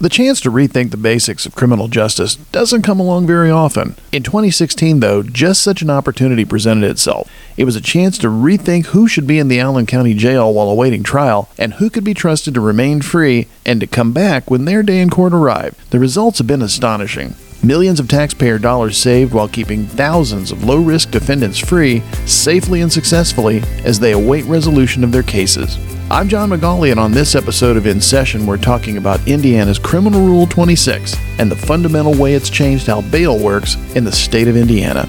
The chance to rethink the basics of criminal justice doesn't come along very often. In 2016, though, just such an opportunity presented itself. It was a chance to rethink who should be in the Allen County Jail while awaiting trial and who could be trusted to remain free and to come back when their day in court arrived. The results have been astonishing. Millions of taxpayer dollars saved while keeping thousands of low risk defendants free safely and successfully as they await resolution of their cases. I'm John McGauley, and on this episode of In Session, we're talking about Indiana's Criminal Rule 26 and the fundamental way it's changed how bail works in the state of Indiana.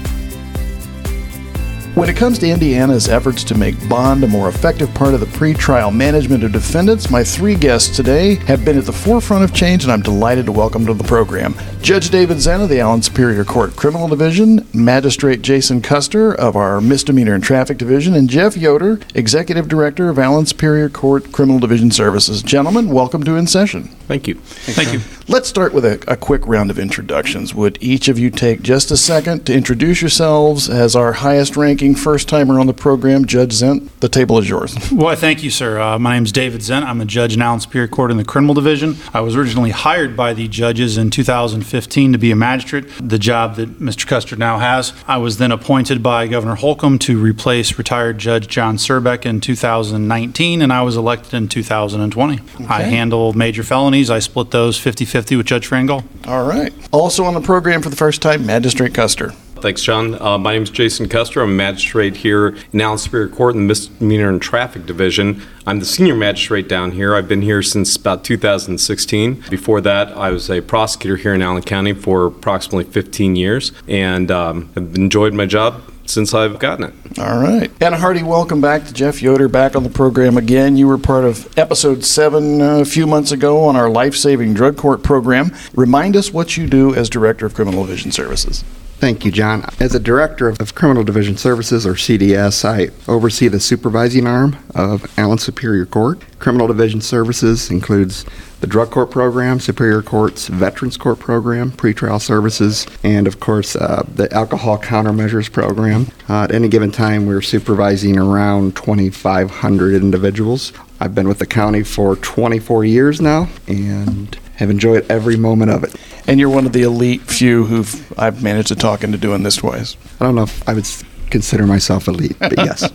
When it comes to Indiana's efforts to make bond a more effective part of the pretrial management of defendants, my three guests today have been at the forefront of change, and I'm delighted to welcome to the program Judge David Zent of the Allen Superior Court Criminal Division, Magistrate Jason Custer of our Misdemeanor and Traffic Division, and Jeff Yoder, Executive Director of Allen Superior Court Criminal Division Services. Gentlemen, welcome to In Session. Thank you. Thank you. Let's start with a, a quick round of introductions. Would each of you take just a second to introduce yourselves as our highest ranking first timer on the program, Judge Zent? The table is yours. Well, thank you, sir. Uh, my name is David Zent. I'm a judge now in Allen Superior Court in the Criminal Division. I was originally hired by the judges in 2015 to be a magistrate, the job that Mr. Custer now has. I was then appointed by Governor Holcomb to replace retired Judge John Surbeck in 2019, and I was elected in 2020. I handle major felonies. I split those 50 50 with Judge Fran Gull. All right. Also on the program for the first time, Magistrate Custer. Thanks, John. Uh, my name is Jason Custer. I'm a magistrate here in Allen Superior Court in the Misdemeanor and Traffic Division. I'm the senior magistrate down here. I've been here since about 2016. Before that, I was a prosecutor here in Allen County for approximately 15 years and um, have enjoyed my job since I've gotten it. All right. And a hearty welcome back to Jeff Yoder back on the program again. You were part of episode seven uh, a few months ago on our life saving drug court program. Remind us what you do as Director of Criminal Division Services. Thank you, John. As a director of, of Criminal Division Services, or CDS, I oversee the supervising arm of Allen Superior Court. Criminal Division Services includes the Drug Court Program, Superior Court's Veterans Court Program, pretrial services, and of course uh, the Alcohol Countermeasures Program. Uh, at any given time, we're supervising around 2,500 individuals. I've been with the county for 24 years now and have enjoyed every moment of it. And you're one of the elite few who I've managed to talk into doing this twice. I don't know if I would consider myself elite, but yes.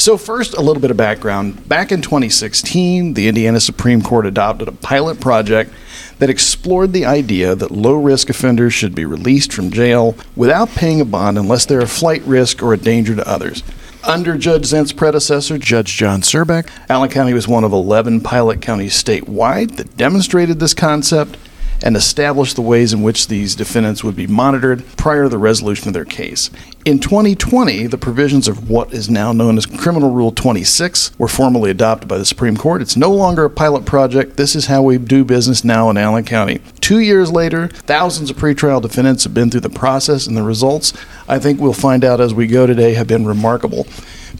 So, first, a little bit of background. Back in 2016, the Indiana Supreme Court adopted a pilot project that explored the idea that low risk offenders should be released from jail without paying a bond unless they're a flight risk or a danger to others. Under Judge Zent's predecessor, Judge John Surbeck, Allen County was one of 11 pilot counties statewide that demonstrated this concept and established the ways in which these defendants would be monitored prior to the resolution of their case. In 2020, the provisions of what is now known as Criminal Rule 26 were formally adopted by the Supreme Court. It's no longer a pilot project. This is how we do business now in Allen County. Two years later, thousands of pretrial defendants have been through the process, and the results, I think we'll find out as we go today, have been remarkable.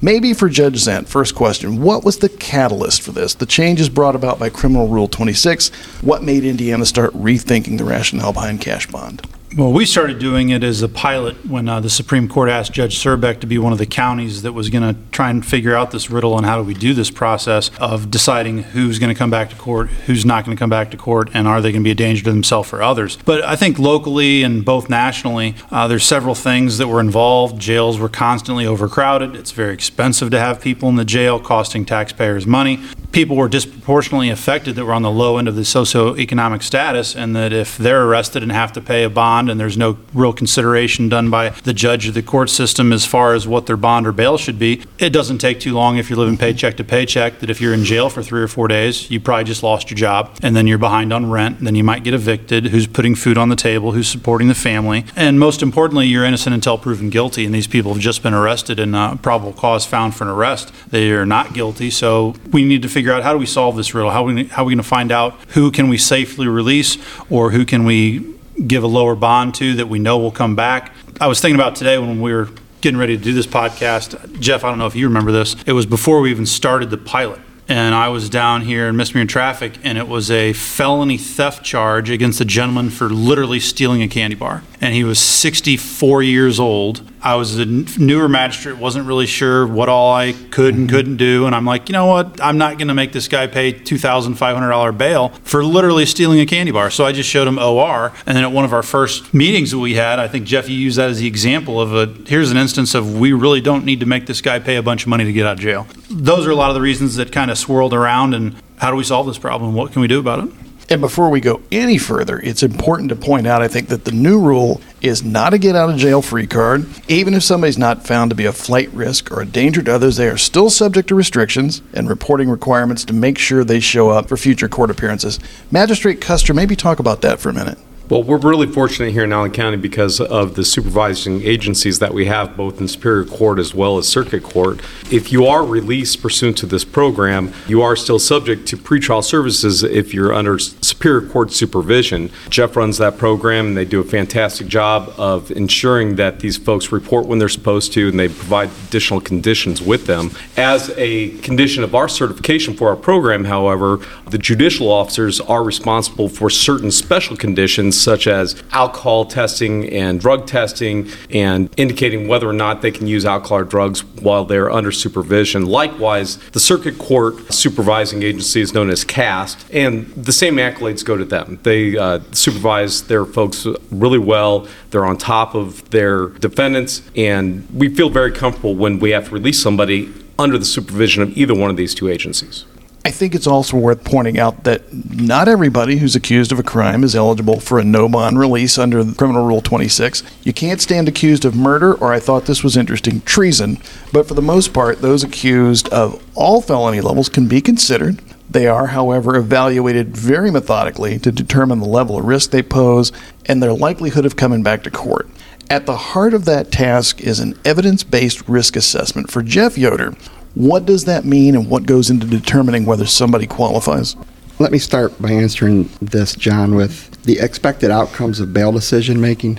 Maybe for Judge Zent, first question What was the catalyst for this? The changes brought about by Criminal Rule 26. What made Indiana start rethinking the rationale behind cash bond? Well, we started doing it as a pilot when uh, the Supreme Court asked Judge Surbeck to be one of the counties that was going to try and figure out this riddle on how do we do this process of deciding who's going to come back to court, who's not going to come back to court, and are they going to be a danger to themselves or others. But I think locally and both nationally, uh, there's several things that were involved. Jails were constantly overcrowded. It's very expensive to have people in the jail, costing taxpayers money. People were disproportionately affected that were on the low end of the socioeconomic status, and that if they're arrested and have to pay a bond and there's no real consideration done by the judge or the court system as far as what their bond or bail should be, it doesn't take too long if you're living paycheck to paycheck that if you're in jail for three or four days, you probably just lost your job, and then you're behind on rent, and then you might get evicted. Who's putting food on the table? Who's supporting the family? And most importantly, you're innocent until proven guilty, and these people have just been arrested and uh, probable cause found for an arrest. They are not guilty, so we need to figure out how do we solve this riddle? How are we, how are we going to find out who can we safely release or who can we give a lower bond to that we know will come back? I was thinking about today when we were getting ready to do this podcast. Jeff, I don't know if you remember this. It was before we even started the pilot. and I was down here in misdemeanor traffic, and it was a felony theft charge against a gentleman for literally stealing a candy bar. And he was 64 years old. I was a n- newer magistrate, wasn't really sure what all I could and mm-hmm. couldn't do. And I'm like, you know what? I'm not going to make this guy pay $2,500 bail for literally stealing a candy bar. So I just showed him OR. And then at one of our first meetings that we had, I think Jeff, you used that as the example of a here's an instance of we really don't need to make this guy pay a bunch of money to get out of jail. Those are a lot of the reasons that kind of swirled around. And how do we solve this problem? What can we do about it? And before we go any further, it's important to point out, I think, that the new rule is not a get out of jail free card. Even if somebody's not found to be a flight risk or a danger to others, they are still subject to restrictions and reporting requirements to make sure they show up for future court appearances. Magistrate Custer, maybe talk about that for a minute. Well, we're really fortunate here in Allen County because of the supervising agencies that we have, both in Superior Court as well as Circuit Court. If you are released pursuant to this program, you are still subject to pretrial services if you're under Superior Court supervision. Jeff runs that program, and they do a fantastic job of ensuring that these folks report when they're supposed to, and they provide additional conditions with them. As a condition of our certification for our program, however, the judicial officers are responsible for certain special conditions such as alcohol testing and drug testing and indicating whether or not they can use alcohol or drugs while they're under supervision. Likewise, the Circuit Court supervising agency is known as CAST, and the same accolades go to them. They uh, supervise their folks really well. They're on top of their defendants, and we feel very comfortable when we have to release somebody under the supervision of either one of these two agencies. I think it's also worth pointing out that not everybody who's accused of a crime is eligible for a no bond release under Criminal Rule 26. You can't stand accused of murder, or I thought this was interesting, treason. But for the most part, those accused of all felony levels can be considered. They are, however, evaluated very methodically to determine the level of risk they pose and their likelihood of coming back to court. At the heart of that task is an evidence based risk assessment. For Jeff Yoder, what does that mean and what goes into determining whether somebody qualifies? Let me start by answering this, John, with the expected outcomes of bail decision making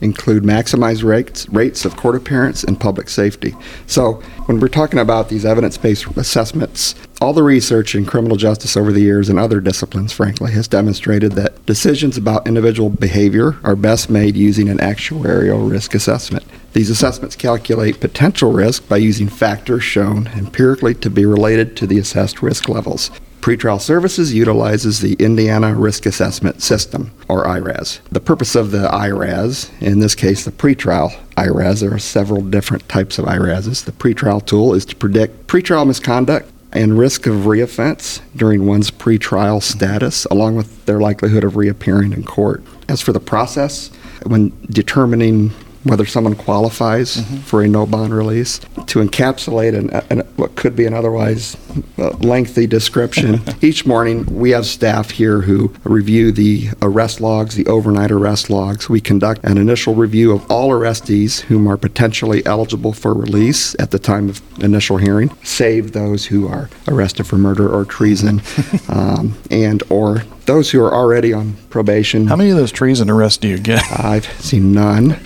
include maximized rates, rates of court appearance and public safety. So, when we're talking about these evidence based assessments, all the research in criminal justice over the years and other disciplines, frankly, has demonstrated that decisions about individual behavior are best made using an actuarial risk assessment. These assessments calculate potential risk by using factors shown empirically to be related to the assessed risk levels. Pretrial Services utilizes the Indiana Risk Assessment System, or IRAS. The purpose of the IRAS, in this case the pretrial IRAS, there are several different types of IRASs. The pretrial tool is to predict pretrial misconduct and risk of reoffense during one's pretrial status, along with their likelihood of reappearing in court. As for the process, when determining whether someone qualifies for a no bond release, to encapsulate an, an, what could be an otherwise uh, lengthy description. Each morning, we have staff here who review the arrest logs, the overnight arrest logs. We conduct an initial review of all arrestees whom are potentially eligible for release at the time of initial hearing, save those who are arrested for murder or treason, um, and or those who are already on probation. How many of those trees treason arrests do you get? I've seen none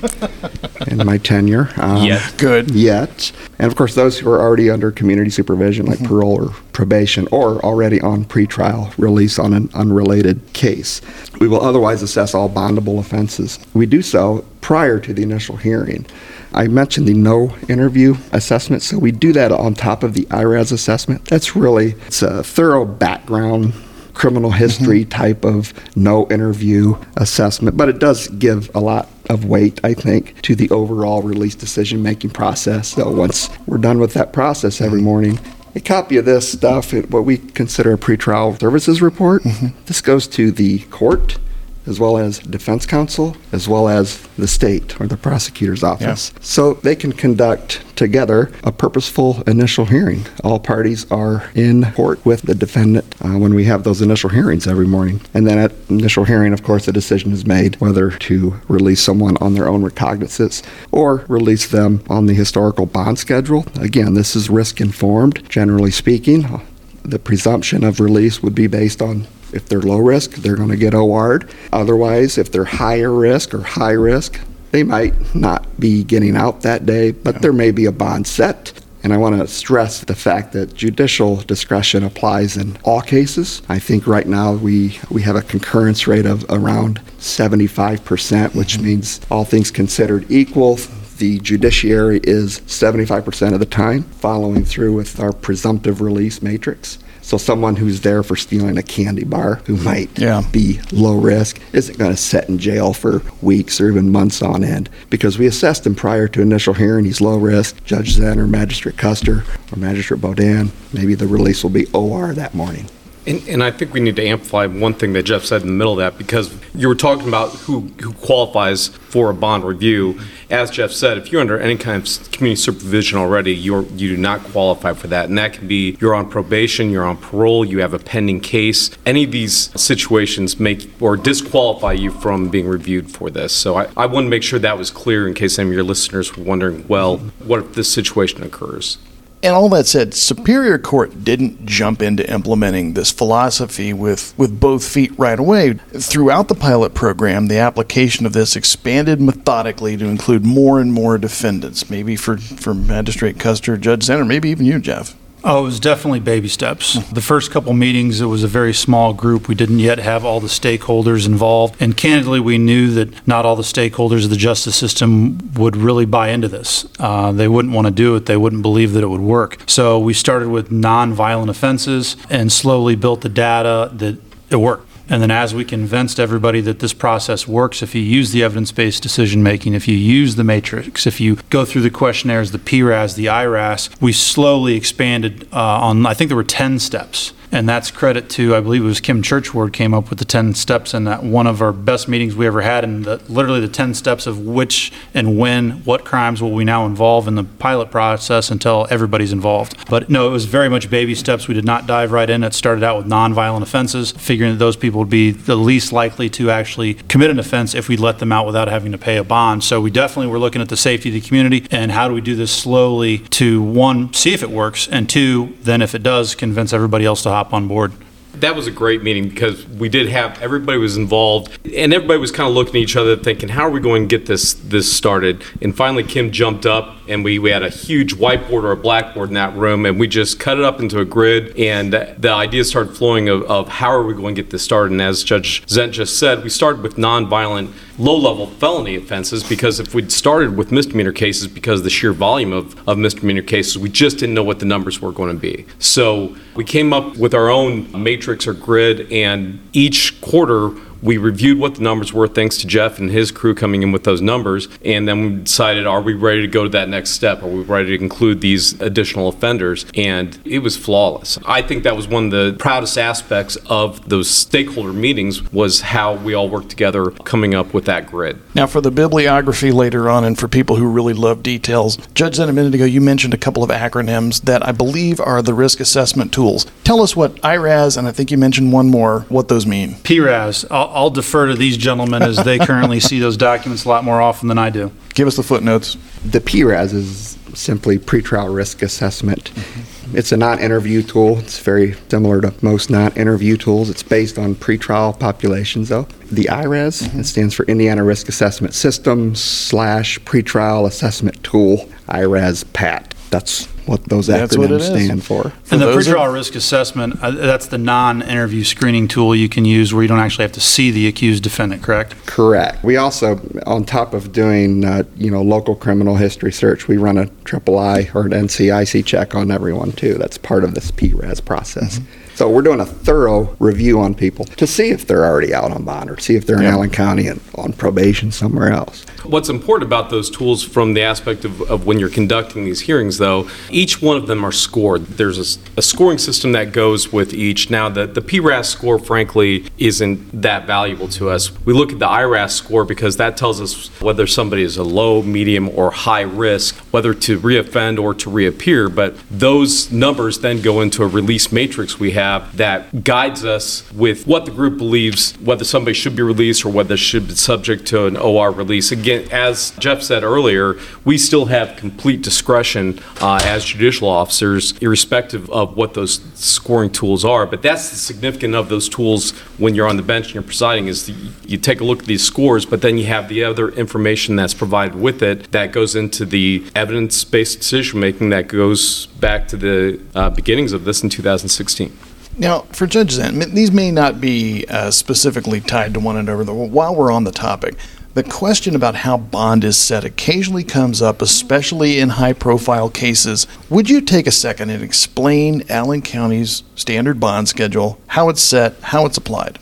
in my tenure. Um, Yet. Good. Yet. And of course, those who are already under community supervision, like parole or probation, or already on pretrial release on an unrelated case. We will otherwise assess all bondable offenses. We do so prior to the initial hearing. I mentioned the no interview assessment, so we do that on top of the IRAS assessment. That's really it's a thorough background criminal mm-hmm. history type of no interview assessment, but it does give a lot of weight, I think, to the overall release decision making process. So once we're done with that process every mm-hmm. morning, a copy of this stuff, what we consider a pretrial services report, mm-hmm. this goes to the court as well as defense counsel, as well as the state or the prosecutor's office. So they can conduct together a purposeful initial hearing. All parties are in court with the defendant uh, when we have those initial hearings every morning. And then at initial hearing, of course, a decision is made whether to release someone on their own recognizance or release them on the historical bond schedule. Again, this is risk informed, generally speaking. The presumption of release would be based on if they're low risk, they're going to get OR'd. Otherwise, if they're higher risk or high risk, they might not be getting out that day, but there may be a bond set. And I want to stress the fact that judicial discretion applies in all cases. I think right now we, we have a concurrence rate of around 75%, which mm-hmm. means all things considered equal, the judiciary is 75% of the time following through with our presumptive release matrix. So someone who's there for stealing a candy bar who might Yeah. be low risk isn't going to sit in jail for weeks or even months on end because we assessed him prior to initial hearing. He's low risk. Judge Zent or Magistrate Custer or Magistrate Bodan, maybe the release will be OR that morning. And, and I think we need to amplify one thing that Jeff said in the middle of that because you were talking about who, who qualifies for a bond review. As Jeff said, if you're under any kind of community supervision already, you're, you do not qualify for that. And that can be you're on probation, you're on parole, you have a pending case. Any of these situations make or disqualify you from being reviewed for this. So I, I want to make sure that was clear in case any of your listeners were wondering, well, what if this situation occurs? And all that said, Superior Court didn't jump into implementing this philosophy with, with both feet right away. Throughout the pilot program, the application of this expanded methodically to include more and more defendants, maybe for, for Magistrate Custer, Judge Zent, or maybe even you, Jeff. Oh, it was definitely baby steps. The first couple meetings, it was a very small group. We didn't yet have all the stakeholders involved. And candidly, we knew that not all the stakeholders of the justice system would really buy into this. Uh, they wouldn't want to do it, they wouldn't believe that it would work. So we started with nonviolent offenses and slowly built the data that it worked. And then as we convinced everybody that this process works, if you use the evidence-based decision-making, if you use the matrix, if you go through the questionnaires, the PRAS, the IRAS, we slowly expanded uh, on, I think there were 10 steps. And that's credit to, I believe it was Kim Churchward came up with the 10 steps in that one of our best meetings we ever had. And the, literally the 10 steps of which and when, what crimes will we now involve in the pilot process until everybody's involved. But no, it was very much baby steps. We did not dive right in. It started out with nonviolent offenses, figuring that those people would be the least likely to actually commit an offense if we let them out without having to pay a bond. So we definitely were looking at the safety of the community and how do we do this slowly to, one, see if it works, and two, then if it does, convince everybody else to hop on board. That was a great meeting because we did have everybody was involved and everybody was kind of looking at each other thinking how are we going to get this this started? And finally Kim jumped up and we, we had a huge whiteboard or a blackboard in that room and we just cut it up into a grid and the ideas started flowing of, of how are we going to get this started? And as Judge Zent just said we started with nonviolent low-level felony offenses because if we'd started with misdemeanor cases because of the sheer volume of, of misdemeanor cases we just didn't know what the numbers were going to be. So we came up with our own matrix or grid and each quarter we reviewed what the numbers were thanks to Jeff and his crew coming in with those numbers and then we decided are we ready to go to that next step? Are we ready to include these additional offenders? And it was flawless. I think that was one of the proudest aspects of those stakeholder meetings was how we all worked together coming up with that grid. Now, for the bibliography later on, and for people who really love details, Judge Zent, a minute ago, you mentioned a couple of acronyms that I believe are the risk assessment tools. Tell us what IRAS, and I think you mentioned one more, what those mean. PRAS, I'll, I'll defer to these gentlemen as they currently see those documents a lot more often than I do. Give us the footnotes. The PRAS is simply pretrial risk assessment. Mm-hmm. It's a non-interview tool. It's very similar to most non-interview tools. It's based on pretrial populations, though. The IRAS mm-hmm. it stands for Indiana Risk Assessment System slash Pretrial Assessment Tool. IRAS PAT. That's what those That's what it acronyms is. stand for. And the those that- pretrial risk assessment, uh, that's the non-interview screening tool you can use where you don't actually have to see the accused defendant, correct? Correct. We also, on top of doing, uh, you know, local criminal history search, we run a triple I or an NCIC check on everyone too. That's part of this PRAS process. So we're doing a thorough review on people to see if they're already out on bond or see if they're in Yeah. Allen County and on probation somewhere else. What's important about those tools from the aspect of, of when you're conducting these hearings, though, each one of them are scored. There's a scoring system that goes with each. Now, the, the PRAS score, frankly, isn't that valuable to us. We look at the IRAS score because that tells us whether somebody is a low, medium, or high risk, whether to reoffend or to reappear. But those numbers then go into a release matrix we have that guides us with what the group believes, whether somebody should be released or whether should be subject to an OR release. Again, as Jeff said earlier, we still have complete discretion uh, as judicial officers, irrespective of what those scoring tools are, but that's the significance of those tools when you're on the bench and you're presiding is you- you take a look at these scores, but then you have the other information that's provided with it that goes into the evidence-based decision-making that goes back to the uh, beginnings of this in 2016. Now, for Judge Zent, these may not be uh, specifically tied to one another. though While we're on the topic, the question about how bond is set occasionally comes up, especially in high profile cases. Would you take a second and explain Allen County's standard bond schedule, how it's set, how it's applied?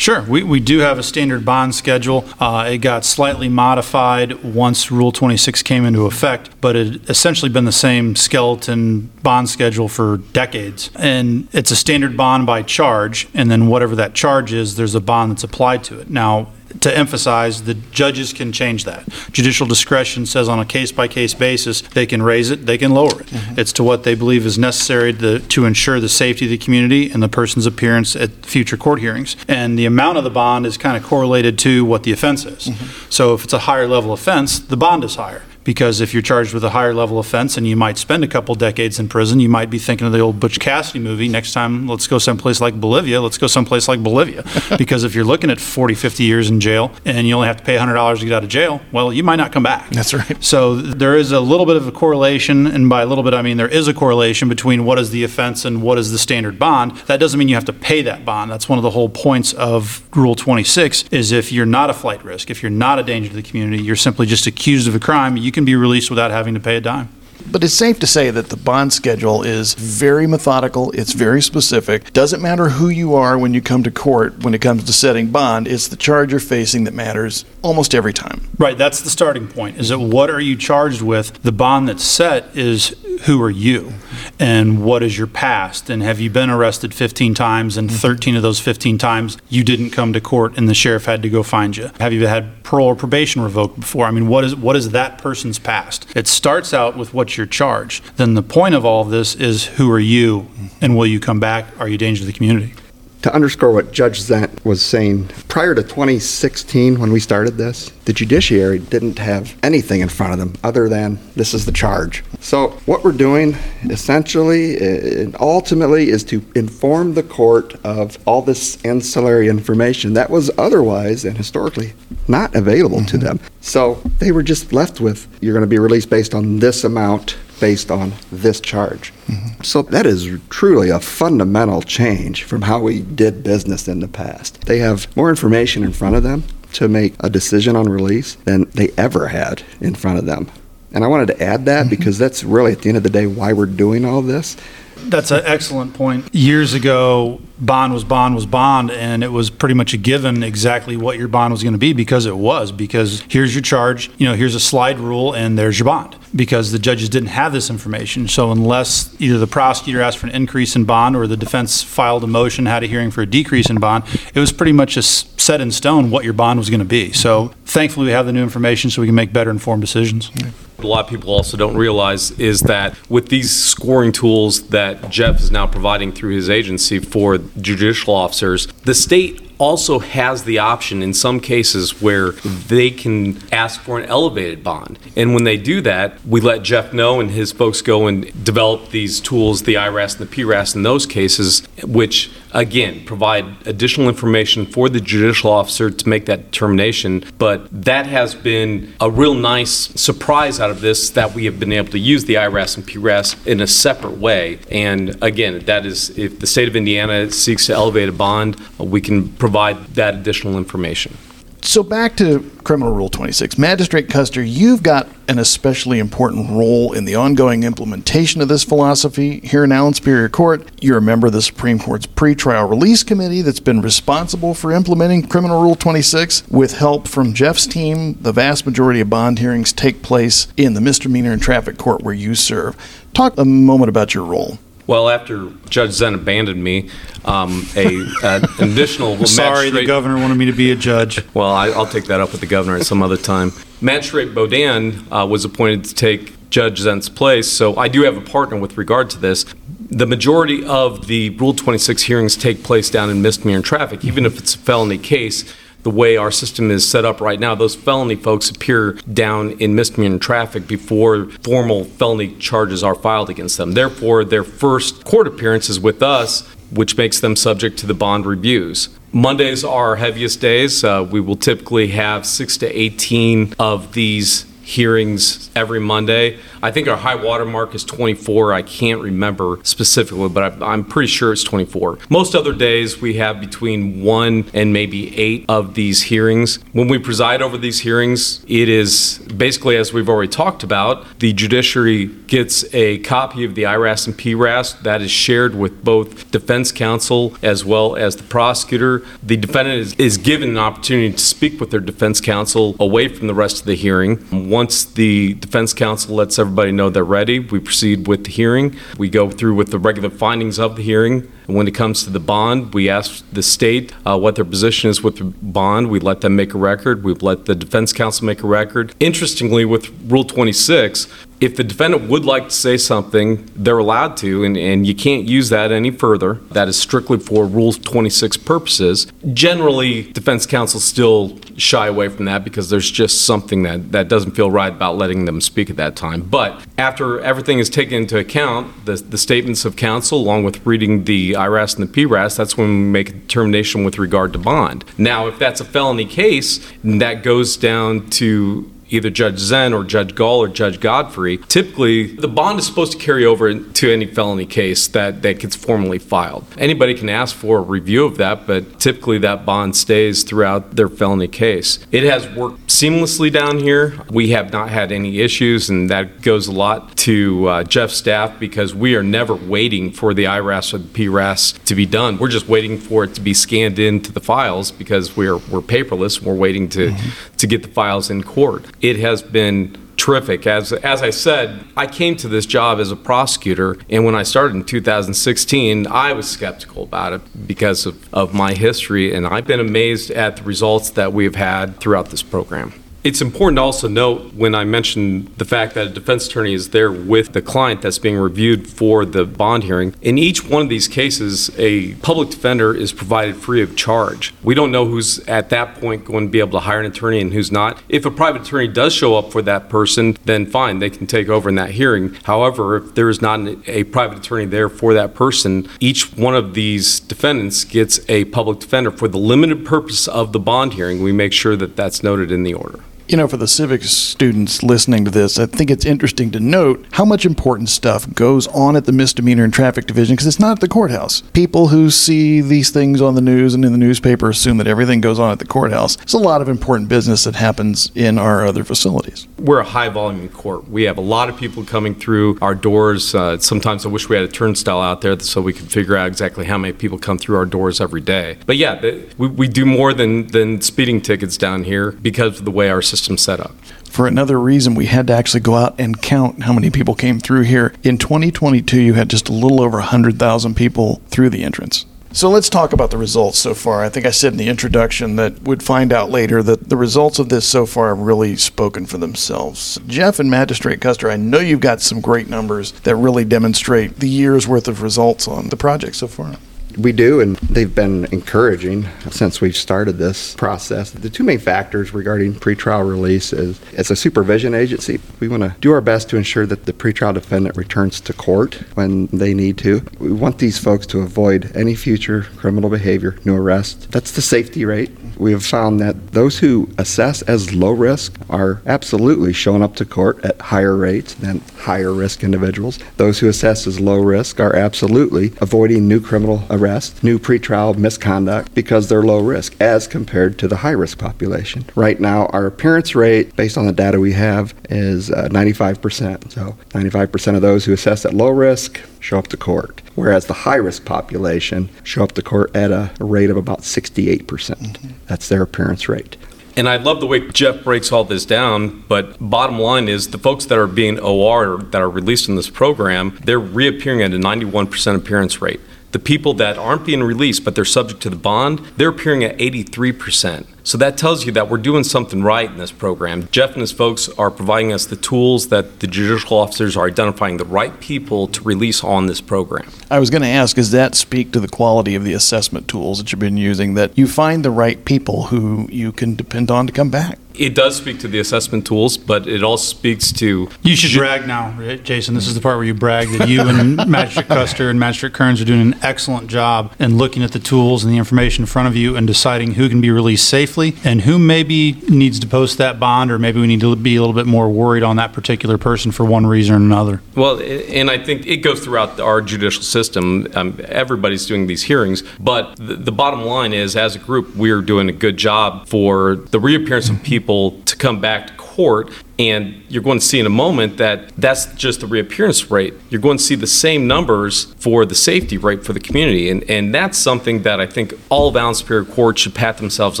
Sure, we, we do have a standard bond schedule. Uh, it got slightly modified once Rule 26 came into effect, but it essentially been the same skeleton bond schedule for decades. And it's a standard bond by charge, and then whatever that charge is, there's a bond that's applied to it. Now, to emphasize, the judges can change that. Judicial discretion says on a case-by-case basis, they can raise it, they can lower it. Mm-hmm. It's to what they believe is necessary to, to ensure the safety of the community and the person's appearance at future court hearings. And the amount of the bond is kind of correlated to what the offense is. Mm-hmm. So if it's a higher level offense, the bond is higher. Because if you're charged with a higher level offense and you might spend a couple decades in prison, you might be thinking of the old Butch Cassidy movie. Next time, let's go someplace like Bolivia. Let's go someplace like Bolivia. because if you're looking at 40, 50 years in jail and you only have to pay $100 to get out of jail, well, you might not come back. That's right. So there is a little bit of a correlation, and by a little bit, I mean there is a correlation between what is the offense and what is the standard bond. That doesn't mean you have to pay that bond. That's one of the whole points of Rule 26, is if you're not a flight risk, if you're not a danger to the community, you're simply just accused of a crime, you can be released without having to pay a dime. But it's safe to say that the bond schedule is very methodical, it's very specific. Doesn't matter who you are when you come to court when it comes to setting bond, it's the charge you're facing that matters almost every time. Right, that's the starting point. Is that what are you charged with? The bond that's set is who are you and what is your past? And have you been arrested 15 times and mm-hmm. 13 of those 15 times you didn't come to court and the sheriff had to go find you? Have you had parole or probation revoked before? I mean, what is what is that person's past? It starts out with what you're charged. Then the point of all of this is who are you and will you come back? Are you a danger to the community? To underscore what Judge Zent was saying, prior to 2016, when we started this, the judiciary didn't have anything in front of them other than this is the charge. So, what we're doing essentially and ultimately is to inform the court of all this ancillary information that was otherwise and historically not available to mm-hmm. them. So, they were just left with you're going to be released based on this amount based on this charge. Mm-hmm. So that is truly a fundamental change from how we did business in the past. They have more information in front of them to make a decision on release than they ever had in front of them. And I wanted to add that mm-hmm. because that's really at the end of the day why we're doing all this. That's an excellent point. Years ago, bond was bond was bond, and it was pretty much a given exactly what your bond was going to be because it was. Because here's your charge, you know, here's a slide rule, and there's your bond. Because the judges didn't have this information. So, unless either the prosecutor asked for an increase in bond or the defense filed a motion, had a hearing for a decrease in bond, it was pretty much just set in stone what your bond was going to be. So, thankfully, we have the new information so we can make better informed decisions. What a lot of people also don't realize is that with these scoring tools that Jeff is now providing through his agency for judicial officers, the state also has the option in some cases where they can ask for an elevated bond. And when they do that, we let Jeff know and his folks go and develop these tools, the IRAS and the PRAS in those cases, which again provide additional information for the judicial officer to make that determination. But that has been a real nice surprise out of this that we have been able to use the IRAS and PRAS in a separate way. And again, that is if the state of Indiana seeks to elevate a bond, we can provide that additional information. So back to Criminal Rule 26. Magistrate Custer, you've got an especially important role in the ongoing implementation of this philosophy here in Allen Superior Court. You're a member of the Supreme Court's pretrial release committee that's been responsible for implementing Criminal Rule 26. With help from Jeff's team, the vast majority of bond hearings take place in the misdemeanor and traffic court where you serve. Talk a moment about your role. Well, after Judge Zent abandoned me, um, a, an additional Sorry, the magistrate- governor wanted me to be a judge. Well, I, I'll take that up with the governor at some other time. Magistrate Bodan uh, was appointed to take Judge Zent's place, so I do have a partner with regard to this. The majority of the Rule 26 hearings take place down in misdemeanor and traffic, even if it's a felony case. The way our system is set up right now, those felony folks appear down in misdemeanor traffic before formal felony charges are filed against them. Therefore, their first court appearance is with us, which makes them subject to the bond reviews. Mondays are our heaviest days. Uh, we will typically have six to 18 of these hearings every Monday. I think our high water mark is 24. I can't remember specifically, but I'm pretty sure it's 24. Most other days, we have between one and maybe eight of these hearings. When we preside over these hearings, it is basically, as we've already talked about, the judiciary gets a copy of the IRAS and PRAS that is shared with both defense counsel as well as the prosecutor. The defendant is, is given an opportunity to speak with their defense counsel away from the rest of the hearing. Once the defense counsel lets everybody know they're ready, we proceed with the hearing. We go through with the regular findings of the hearing. When it comes to the bond, we ask the state uh, what their position is with the bond. We let them make a record. We've let the defense counsel make a record. Interestingly, with Rule 26, if the defendant would like to say something, they're allowed to, and, and you can't use that any further. That is strictly for Rule 26 purposes. Generally, defense counsel still shy away from that because there's just something that, that doesn't feel right about letting them speak at that time. But after everything is taken into account, the, the statements of counsel, along with reading the IRAS and the PRAS, that's when we make a determination with regard to bond. Now, if that's a felony case, that goes down to either Judge Zent or Judge Gull or Judge Godfrey, typically the bond is supposed to carry over to any felony case that, that gets formally filed. Anybody can ask for a review of that, but typically that bond stays throughout their felony case. It has worked seamlessly down here. We have not had any issues, and that goes a lot to uh, Jeff's staff because we are never waiting for the IRAS or the PRAS to be done. We're just waiting for it to be scanned into the files because we're, we're paperless. We're waiting to, to get the files in court. It has been terrific. As, as I said, I came to this job as a prosecutor, and when I started in 2016, I was skeptical about it because of, of my history, and I've been amazed at the results that we've had throughout this program. It's important to also note when I mentioned the fact that a defense attorney is there with the client that's being reviewed for the bond hearing. In each one of these cases, a public defender is provided free of charge. We don't know who's at that point going to be able to hire an attorney and who's not. If a private attorney does show up for that person, then fine, they can take over in that hearing. However, if there is not a private attorney there for that person, each one of these defendants gets a public defender for the limited purpose of the bond hearing. We make sure that that's noted in the order. You know, for the civics students listening to this, I think it's interesting to note how much important stuff goes on at the misdemeanor and traffic division because it's not at the courthouse. People who see these things on the news and in the newspaper assume that everything goes on at the courthouse. It's a lot of important business that happens in our other facilities. We're a high volume court. We have a lot of people coming through our doors. Uh, sometimes I wish we had a turnstile out there so we could figure out exactly how many people come through our doors every day. But yeah, we, we do more than, than speeding tickets down here because of the way our system's set up. For another reason, we had to actually go out and count how many people came through here. In 2022, you had just a little over 100,000 people through the entrance. So let's talk about the results so far. I think I said in the introduction that we'd find out later that the results of this so far have really spoken for themselves. Jeff and Magistrate Custer, I know you've got some great numbers that really demonstrate the year's worth of results on the project so far. We do, and they've been encouraging since we've started this process. The two main factors regarding pretrial release is as a supervision agency, we want to do our best to ensure that the pretrial defendant returns to court when they need to. We want these folks to avoid any future criminal behavior, new arrest. That's the safety rate. We have found that those who assess as low risk are absolutely showing up to court at higher rates than higher risk individuals. Those who assess as low risk are absolutely avoiding new criminal arrest, new pretrial misconduct because they're low risk as compared to the high risk population. Right now, our appearance rate, based on the data we have, is uh, 95%. So 95% of those who assess at low risk show up to court, whereas the high risk population show up to court at a rate of about 68%. percent That's their appearance rate. And I love the way Jeff breaks all this down, but bottom line is the folks that are being OR that are released in this program, they're reappearing at a 91% appearance rate. The people that aren't being released but they're subject to the bond, they're appearing at 83%. So that tells you that we're doing something right in this program. Jeff and his folks are providing us the tools that the judicial officers are identifying the right people to release on this program. I was going to ask, does that speak to the quality of the assessment tools that you've been using, that you find the right people who you can depend on to come back? It does speak to the assessment tools, but it also speaks to You should brag now, right, Jason. This is the part where you brag that you and Magistrate Custer and Magistrate Keirns are doing an excellent job in looking at the tools and the information in front of you and deciding who can be released safely and who maybe needs to post that bond or maybe we need to be a little bit more worried on that particular person for one reason or another. Well, and I think it goes throughout our judicial system. Um, everybody's doing these hearings, but the, the bottom line is, as a group, we're doing a good job for the reappearance of people to come back to court. And you're going to see in a moment that that's just the reappearance rate. You're going to see the same numbers for the safety rate for the community. And, and that's something that I think all of Superior Court should pat themselves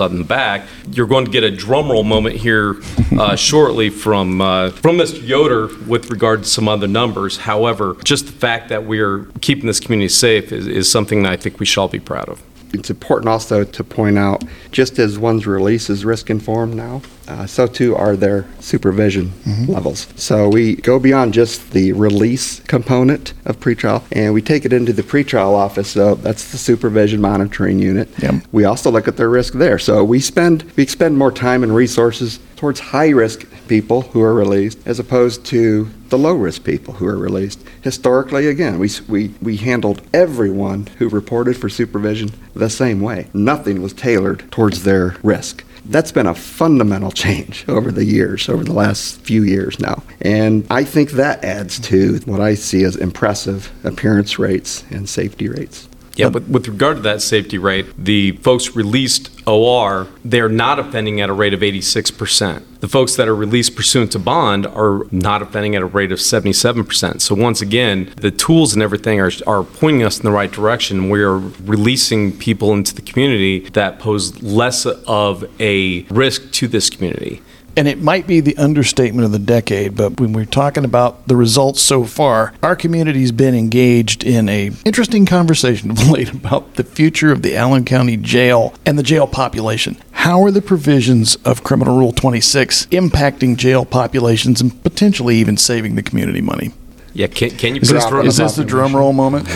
on the back. You're going to get a drumroll moment here uh, shortly from, uh, from Mr. Yoder with regard to some other numbers. However, just the fact that we're keeping this community safe is, is something that I think we should all be proud of. It's important also to point out, just as one's release is risk informed now, uh, so too are their supervision levels. So we go beyond just the release component of pretrial, and we take it into the pretrial office. So that's the supervision monitoring unit. Yep. We also look at their risk there. So we spend we expend more time and resources towards high risk people who are released as opposed to the low risk people who are released. Historically, again, we, we, we handled everyone who reported for supervision the same way. Nothing was tailored towards their risk. That's been a fundamental change over the years, over the last few years now. And I think that adds to what I see as impressive appearance rates and safety rates. Yeah, but with regard to that safety rate, the folks released OR, they're not offending at a rate of 86%. The folks that are released pursuant to bond are not offending at a rate of 77%. So once again, the tools and everything are, are pointing us in the right direction. We are releasing people into the community that pose less of a risk to this community. And it might be the understatement of the decade, but when we're talking about the results so far, our community's been engaged in a interesting conversation of late about the future of the Allen County Jail and the jail population. How are the provisions of Criminal Rule 26 impacting jail populations and potentially even saving the community money? Yeah, can, can you Is this, is this the drum roll moment?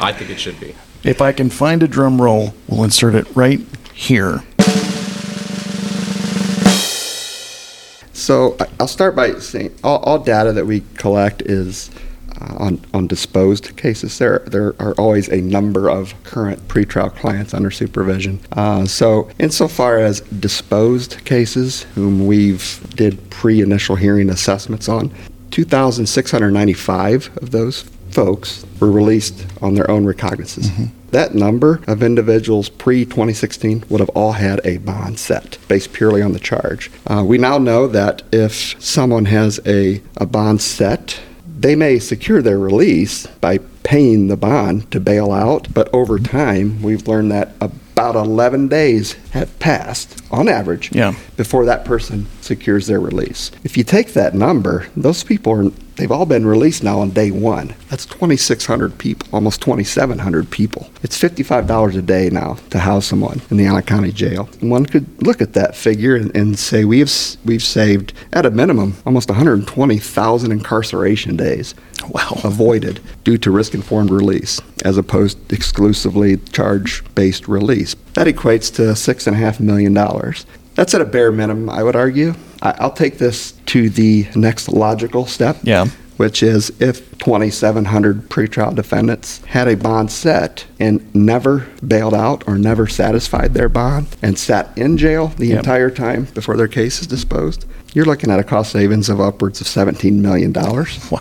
I think it should be. If I can find a drum roll, we'll insert it right here. So I'll start by saying all, all data that we collect is uh, on, on disposed cases. There, there are always a number of current pretrial clients under supervision. Uh, so insofar as disposed cases, whom we've did pre-initial hearing assessments on, 2,695 of those folks were released on their own recognizances. That number of individuals pre 2016 would have all had a bond set based purely on the charge. Uh, we now know that if someone has a, a bond set, they may secure their release by paying the bond to bail out, but over time, we've learned that about 11 days have passed, on average, Yeah. before that person secures their release. If you take that number, those people are they've all been released now on day one. That's 2,600 people, almost 2,700 people. It's $55 a day now to house someone in the Allen County Jail. And one could look at that figure and, and say we have we've saved at a minimum almost 120,000 incarceration days Wow. avoided due to risk informed release as opposed to exclusively charge based release. That equates to $6.5 million. That's at a bare minimum, I would argue. I- I'll take this to the next logical step. Yeah. Which is if 2,700 pretrial defendants had a bond set and never bailed out or never satisfied their bond and sat in jail the Yep. entire time before their case is disposed, you're looking at a cost savings of upwards of $17 million Wow.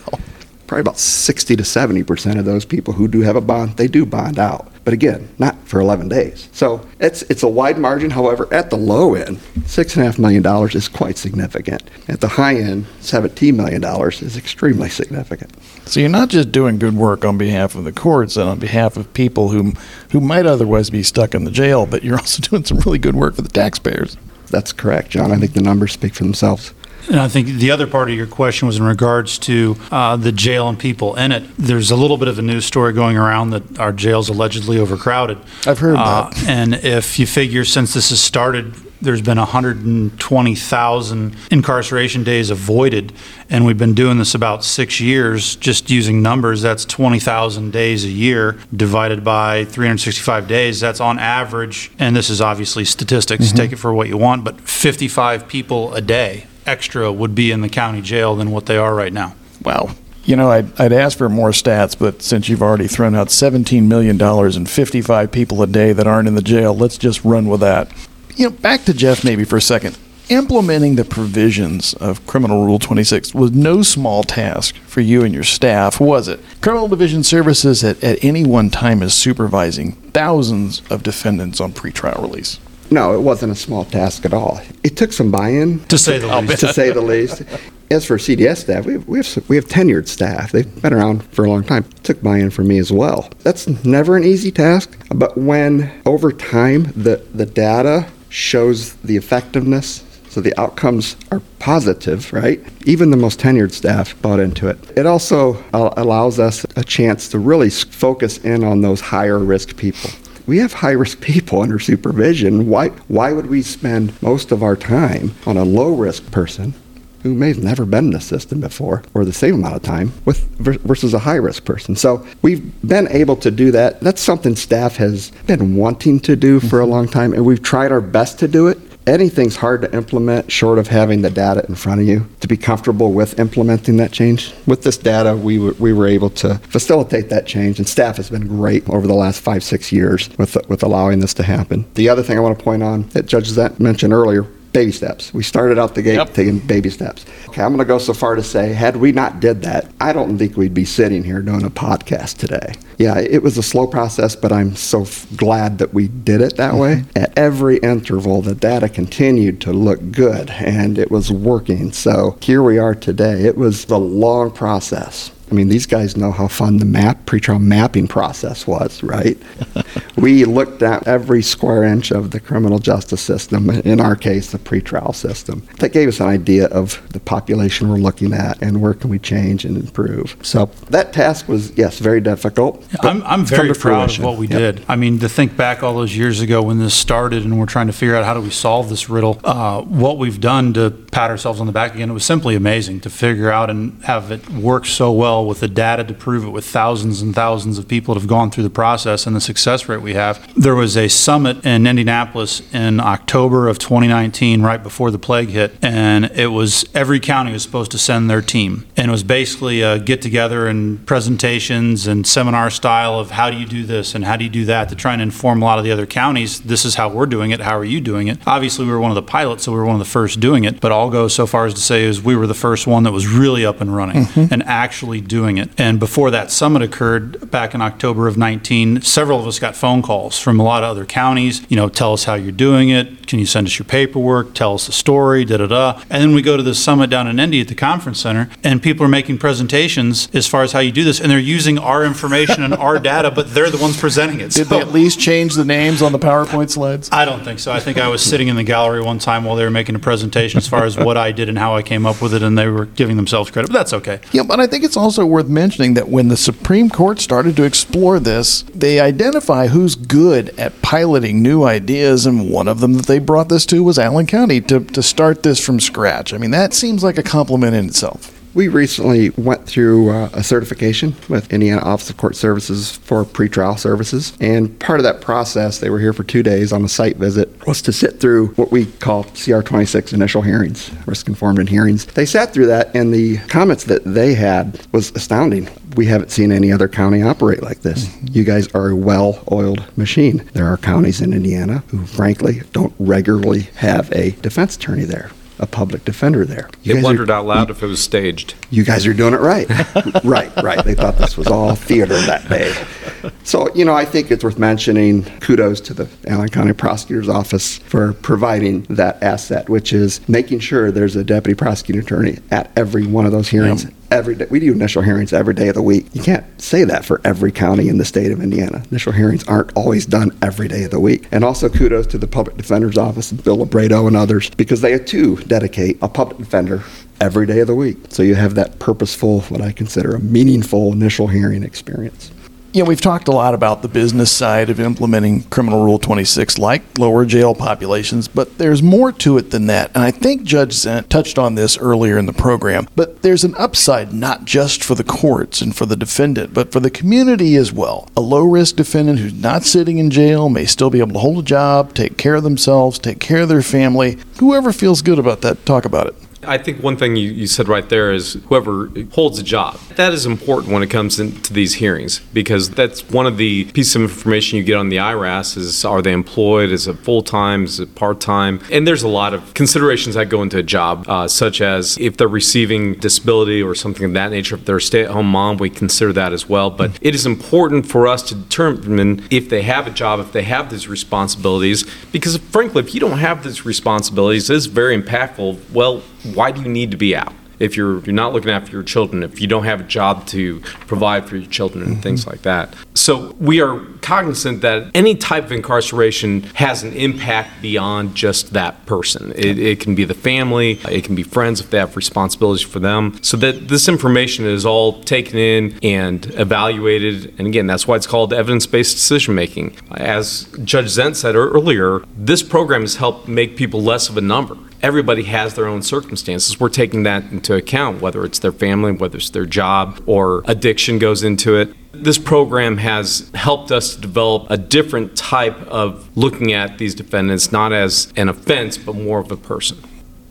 Probably about 60 to 70 percent of those people who do have a bond, they do bond out. But again, not for 11 days. So it's it's a wide margin. However, at the low end, six and a half million dollars is quite significant. At the high end, 17 million dollars is extremely significant. So you're not just doing good work on behalf of the courts and on behalf of people who who might otherwise be stuck in the jail, but you're also doing some really good work for the taxpayers. That's correct, John. I think the numbers speak for themselves. And I think the other part of your question was in regards to uh, the jail and people in it. There's a little bit of a news story going around that our jail's allegedly overcrowded. I've heard Uh, that. And if you figure since this has started there's been 120,000 incarceration days avoided, and we've been doing this about six years. Just using numbers, that's 20,000 days a year divided by 365 days. That's on average, and this is obviously statistics, take it for what you want, but 55 people a day extra would be in the county jail than what they are right now. Wow. You know, I'd, I'd ask for more stats, but since you've already thrown out $17 million and 55 people a day that aren't in the jail, let's just run with that. You know, back to Jeff maybe for a second. Implementing the provisions of Criminal Rule 26 was no small task for you and your staff, was it? Criminal Division Services at, at any one time is supervising thousands of defendants on pretrial release. No, it wasn't a small task at all. It took some buy-in, To say the least. to say the least. As for CDS staff, we have, we have we have tenured staff. They've been around for a long time. It took buy-in from me as well. That's never an easy task, but when over time the the data shows the effectiveness, so the outcomes are positive, right? Even the most tenured staff bought into it. It also uh, allows us a chance to really focus in on those higher risk people we have high risk people under supervision. Why, why would we spend most of our time on a low risk person who may have never been in the system before or the same amount of time with versus a high risk person? So we've been able to do that. That's something staff has been wanting to do for a long time, and we've tried our best to do it. Anything's hard to implement short of having the data in front of you to be comfortable with implementing that change. With this data, we, were we were able to facilitate that change, and staff has been great over the last five, six years with, with allowing this to happen. The other thing I want to point on that Judge Zent mentioned earlier baby steps. We started out the gate Yep. taking baby steps. Okay, I'm going to go so far to say, had we not did that, I don't think we'd be sitting here doing a podcast today. Yeah, it was a slow process, but I'm so f- glad that we did it that way. Mm-hmm. At every interval, the data continued to look good, and it was working. So here we are today. It was a long process. I mean, these guys know how fun the map pretrial mapping process was, right? we looked at every square inch of the criminal justice system, in our case, the pretrial system. That gave us an idea of the population we're looking at and where can we change and improve. So that task was, yes, very difficult. but I'm, I'm very to proud of what we Yep. did. I mean, to think back all those years ago when this started and we're trying to figure out how do we solve this riddle, uh, what we've done to pat ourselves on the back again, it was simply amazing to figure out and have it work so well with the data to prove it with thousands and thousands of people that have gone through the process and the success rate we have. There was a summit in Indianapolis in October of 2019, right before the plague hit, and it was every county was supposed to send their team. And it was basically a get together and presentations and seminar style of how do you do this and how do you do that to try and inform a lot of the other counties. This is how we're doing it. How are you doing it? Obviously, we were one of the pilots, so we were one of the first doing it. But I'll go so far as to say is we were the first one that was really up and running mm-hmm. and actually doing it. And before that summit occurred back in October of 19, several of us got phone calls from a lot of other counties. You know, tell us how you're doing it. Can you send us your paperwork? Tell us the story. Da da da. And then we go to the summit down in Indy at the conference center, and people are making presentations as far as how you do this, and they're using our information and our data, but they're the ones presenting it. Did they at least change the names on the PowerPoint slides? I don't think so. I think I was sitting in the gallery one time while they were making a presentation as far as what I did and how I came up with it, and they were giving themselves credit. But that's okay. Yeah, but I think it's also worth mentioning that when the Supreme Court started to explore this, they identify who's good at piloting new ideas, and one of them that they brought this to was Allen County to, to start this from scratch. I mean, that seems like a compliment in itself. We recently went through uh, a certification with Indiana Office of Court Services for pretrial services. And part of that process, they were here for two days on a site visit, was to sit through what we call CR 26 initial hearings, risk informed hearings. They sat through that, and the comments that they had was astounding. We haven't seen any other county operate like this. You guys are a well oiled machine. There are counties in Indiana who, frankly, don't regularly have a defense attorney there. A public defender there. You It guys are- wondered out loud if it was staged. you guys are doing it right. right, right. They thought this was all theater that day. So, you know, I think it's worth mentioning kudos to the Allen County Prosecutor's Office for providing that asset, which is making sure there's a deputy prosecuting attorney at every one of those hearings. Every day. We do initial hearings every day of the week. You can't say that for every county in the state of Indiana. Initial hearings aren't always done every day of the week. And also kudos to the Public Defender's Office, Bill Labredo and others, because they too dedicate a public defender every day of the week. So you have that purposeful, what I consider a meaningful initial hearing experience. You know, we've talked a lot about the business side of implementing Criminal Rule 26, like lower jail populations, but there's more to it than that. And I think Judge Zent touched on this earlier in the program. But there's an upside not just for the courts and for the defendant, but for the community as well. A low risk defendant who's not sitting in jail may still be able to hold a job, take care of themselves, take care of their family. Whoever feels good about that, talk about it. I think one thing you, you said right there is whoever holds a job. That is important when it comes into these hearings because that's one of the pieces of information you get on the IRAS is are they employed? Is it full time? Is it part time? And there's a lot of considerations that go into a job, uh, such as if they're receiving disability or something of that nature. If they're a stay at home mom, we consider that as well. But it is important for us to determine if they have a job, if they have these responsibilities, because frankly, if you don't have these responsibilities, it's very impactful. Well, why do you need to be out? If you're, you're not looking after your children, if you don't have a job to provide for your children and things mm-hmm. like that. So we are cognizant that any type of incarceration has an impact beyond just that person. It, it can be the family, it can be friends if they have responsibilities for them. So that this information is all taken in and evaluated. And again, that's why it's called evidence based decision making. As Judge Zent said earlier, this program has helped make people less of a number everybody has their own circumstances. We're taking that into account, whether it's their family, whether it's their job, or addiction goes into it. This program has helped us develop a different type of looking at these defendants, not as an offense, but more of a person.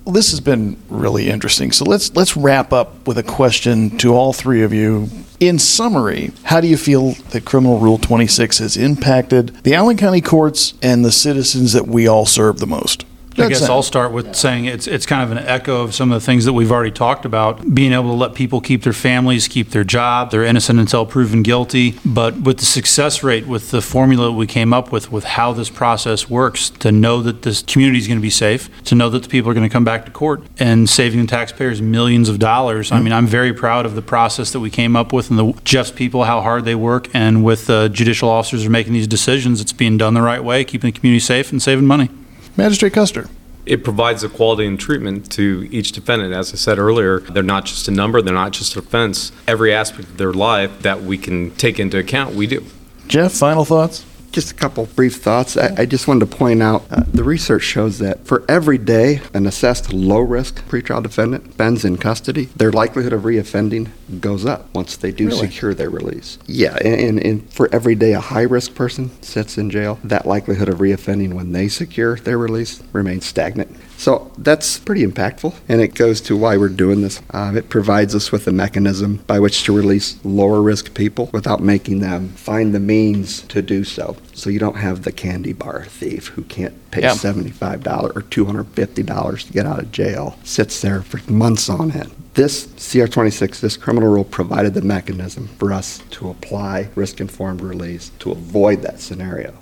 Well, this has been really interesting. So let's let's wrap up with a question to all three of you. In summary, how do you feel that Criminal Rule 26 has impacted the Allen County courts and the citizens that we all serve the most? I guess I'll start with saying it's, it's kind of an echo of some of the things that we've already talked about, being able to let people keep their families, keep their job, they're innocent until proven guilty. But with the success rate, with the formula we came up with, with how this process works, to know that this community is going to be safe, to know that the people are going to come back to court and saving the taxpayers millions of dollars. I mean, I'm very proud of the process that we came up with and the Jeff's people, how hard they work. And with uh, judicial officers are making these decisions, it's being done the right way, keeping the community safe and saving money. Magistrate Custer. It provides equality and treatment to each defendant. As I said earlier, they're not just a number, they're not just an offense. Every aspect of their life that we can take into account, we do. Jeff, final thoughts? Just a couple brief thoughts. I, I just wanted to point out uh, the research shows that for every day an assessed low risk pretrial defendant spends in custody, their likelihood of reoffending goes up once they do Really? secure their release. Yeah, and, and, and for every day a high risk person sits in jail, that likelihood of reoffending when they secure their release remains stagnant. So that's pretty impactful, and it goes to why we're doing this. Uh, it provides us with a mechanism by which to release lower risk people without making them find the means to do so. So you don't have the candy bar thief who can't pay Yeah. $75 or $250 to get out of jail, sits there for months on end. This CR26, this criminal rule, provided the mechanism for us to apply risk informed release to avoid that scenario.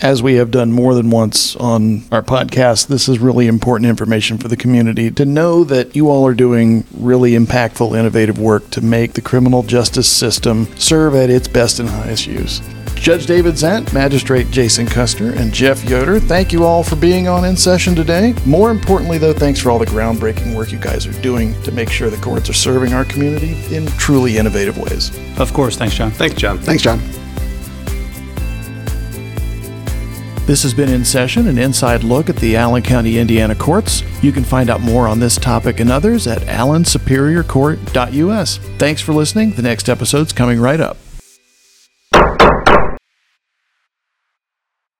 as we have done more than once on our podcast, this is really important information for the community to know that you all are doing really impactful, innovative work to make the criminal justice system serve at its best and highest use. Judge David Zent, Magistrate Jason Custer, and Jeff Yoder, thank you all for being on In Session today. More importantly, though, thanks for all the groundbreaking work you guys are doing to make sure the courts are serving our community in truly innovative ways. Of course. Thanks, John. Thanks, John. Thanks, John. This has been In Session, an inside look at the Allen County, Indiana courts. You can find out more on this topic and others at allensuperiorcourt.us. Thanks for listening. The next episode's coming right up.